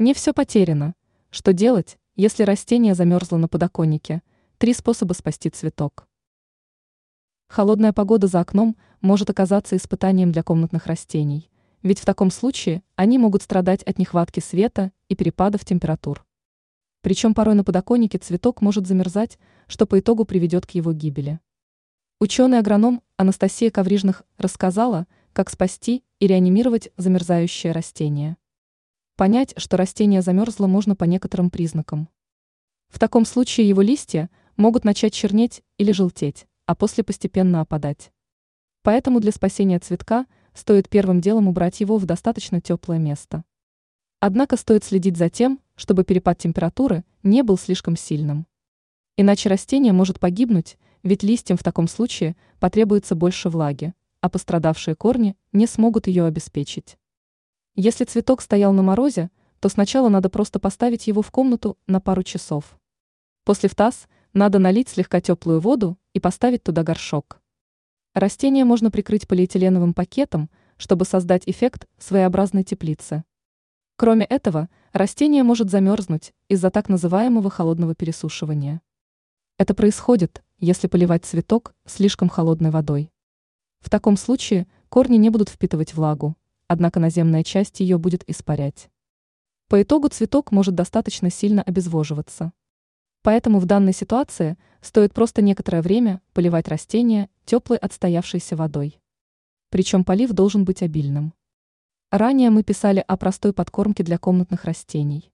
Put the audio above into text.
Не все потеряно. Что делать, если растение замерзло на подоконнике? Три способа спасти цветок. Холодная погода за окном может оказаться испытанием для комнатных растений, ведь в таком случае они могут страдать от нехватки света и перепадов температур. Причем порой на подоконнике цветок может замерзать, что по итогу приведет к его гибели. Ученый-агроном Анастасия Коврижных рассказала, как спасти и реанимировать замерзающее растение. Понять, что растение замерзло, можно по некоторым признакам. В таком случае его листья могут начать чернеть или желтеть, а после постепенно опадать. Поэтому для спасения цветка стоит первым делом убрать его в достаточно теплое место. Однако стоит следить за тем, чтобы перепад температуры не был слишком сильным. Иначе растение может погибнуть, ведь листьям в таком случае потребуется больше влаги, а пострадавшие корни не смогут ее обеспечить. Если цветок стоял на морозе, то сначала надо просто поставить его в комнату на пару часов. После в таз надо налить слегка теплую воду и поставить туда горшок. Растение можно прикрыть полиэтиленовым пакетом, чтобы создать эффект своеобразной теплицы. Кроме этого, растение может замерзнуть из-за так называемого холодного пересушивания. Это происходит, если поливать цветок слишком холодной водой. В таком случае корни не будут впитывать влагу, однако наземная часть ее будет испарять. По итогу цветок может достаточно сильно обезвоживаться. Поэтому в данной ситуации стоит просто некоторое время поливать растения теплой отстоявшейся водой. Причем полив должен быть обильным. Ранее мы писали о простой подкормке для комнатных растений.